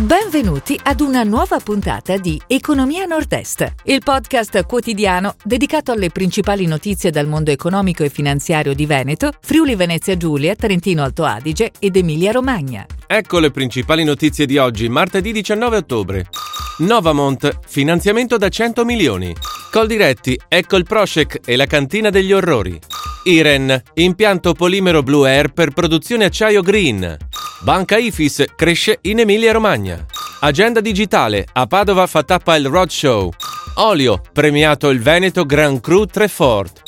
Benvenuti ad una nuova puntata di Economia Nord-Est, il podcast quotidiano dedicato alle principali notizie dal mondo economico e finanziario di Veneto, Friuli Venezia Giulia, Trentino Alto Adige ed Emilia Romagna. Ecco le principali notizie di oggi, martedì 19 ottobre. Novamont, finanziamento da 100 milioni. Coldiretti, ecco il Prošek e la cantina degli orrori. Iren, impianto polimero Blue Air per produzione acciaio green. Banca Ifis cresce in Emilia-Romagna. Agenda digitale, a Padova fa tappa il Roadshow. Olio, premiato il Veneto Grand Cru Trefort.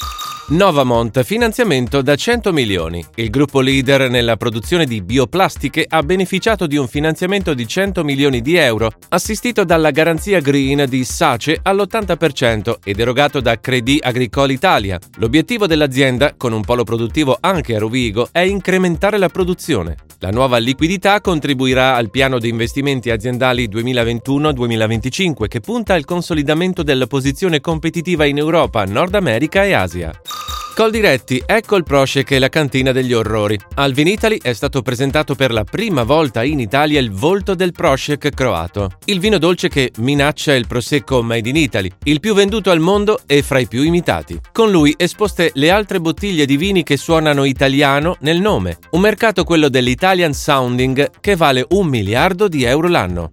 Novamont, finanziamento da 100 milioni. Il gruppo leader nella produzione di bioplastiche ha beneficiato di un finanziamento di 100 milioni di euro, assistito dalla garanzia green di SACE all'80% ed erogato da Credit Agricole Italia. L'obiettivo dell'azienda, con un polo produttivo anche a Rovigo, è incrementare la produzione. La nuova liquidità contribuirà al piano di investimenti aziendali 2021-2025 che punta al consolidamento della posizione competitiva in Europa, Nord America e Asia. Coldiretti, ecco il Prošek e la cantina degli orrori. Al Vinitali è stato presentato per la prima volta in Italia il volto del Prošek croato, il vino dolce che minaccia il Prosecco Made in Italy, il più venduto al mondo e fra i più imitati. Con lui esposte le altre bottiglie di vini che suonano italiano nel nome, un mercato quello dell'Italian Sounding che vale un miliardo di euro l'anno.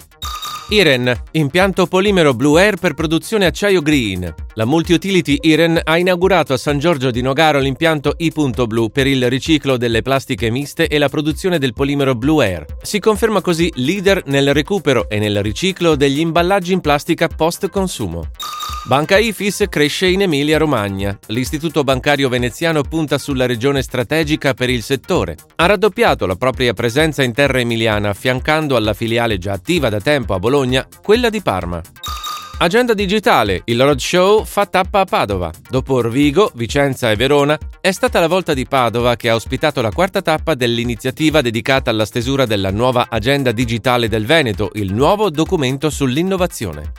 Iren, impianto polimero Blue Air per produzione acciaio green. La multi-utility Iren ha inaugurato a San Giorgio di Nogaro l'impianto I.Blue per il riciclo delle plastiche miste e la produzione del polimero Blue Air. Si conferma così leader nel recupero e nel riciclo degli imballaggi in plastica post-consumo. Banca Ifis cresce in Emilia-Romagna. L'Istituto bancario veneziano punta sulla regione strategica per il settore. Ha raddoppiato la propria presenza in terra emiliana, affiancando alla filiale già attiva da tempo a Bologna quella di Parma. Agenda digitale, il roadshow fa tappa a Padova. Dopo Orvigo, Vicenza e Verona, è stata la volta di Padova che ha ospitato la quarta tappa dell'iniziativa dedicata alla stesura della nuova agenda digitale del Veneto, il nuovo documento sull'innovazione.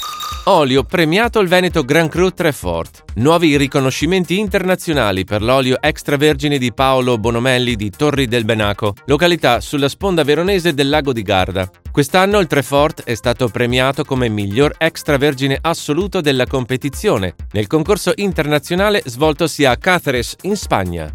Olio premiato il Veneto Grand Cru Trefort. Nuovi riconoscimenti internazionali per l'olio extravergine di Paolo Bonomelli di Torri del Benaco, località sulla sponda veronese del lago di Garda. Quest'anno il Trefort è stato premiato come miglior extravergine assoluto della competizione nel concorso internazionale svoltosi a Cáceres in Spagna.